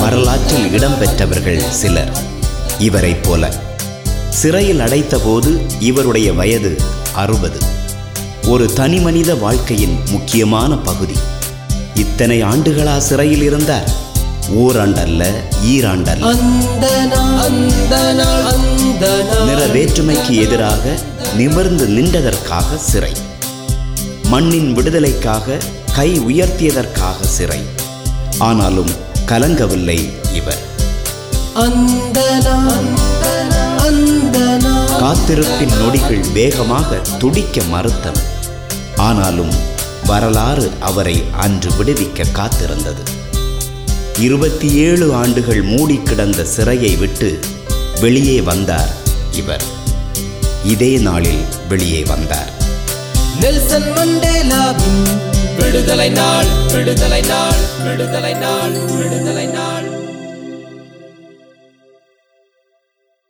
வரலாற்றில் இடம்பெற்றவர்கள் சிலர். இவரைப் போல சிறையில் அடைத்தபோது இவருடைய வயது அறுபது. ஒரு தனிமனித வாழ்க்கையின் முக்கியமான பகுதி. இத்தனை ஆண்டுகளா சிறையில் இருந்தார்? ஓராண்டல்ல ஈராண்டல்ல. நிற வேற்றுமைக்கு எதிராக நிமிர்ந்து நின்றதற்காக சிறை. மண்ணின் விடுதலைக்காக கை உயர்த்தியதற்காக சிறை. ஆனாலும் கலங்கவில்லை இவர். காத்திருப்பின் நொடிகள் வேகமாக துடிக்க மறுத்தன. ஆனாலும் வரலாறு அவரை அன்று விடுவிக்க காத்திருந்தது. இருபத்தி ஏழு ஆண்டுகள் மூடி கிடந்த சிறையை விட்டு வெளியே வந்தார் இவர். இதே நாளில் வெளியே வந்தார். நெல்சன் மண்டேலாவின் விடுதலை நாள் விடுதலை நாள் விடுதலை நாள் விடுதலை நாள்.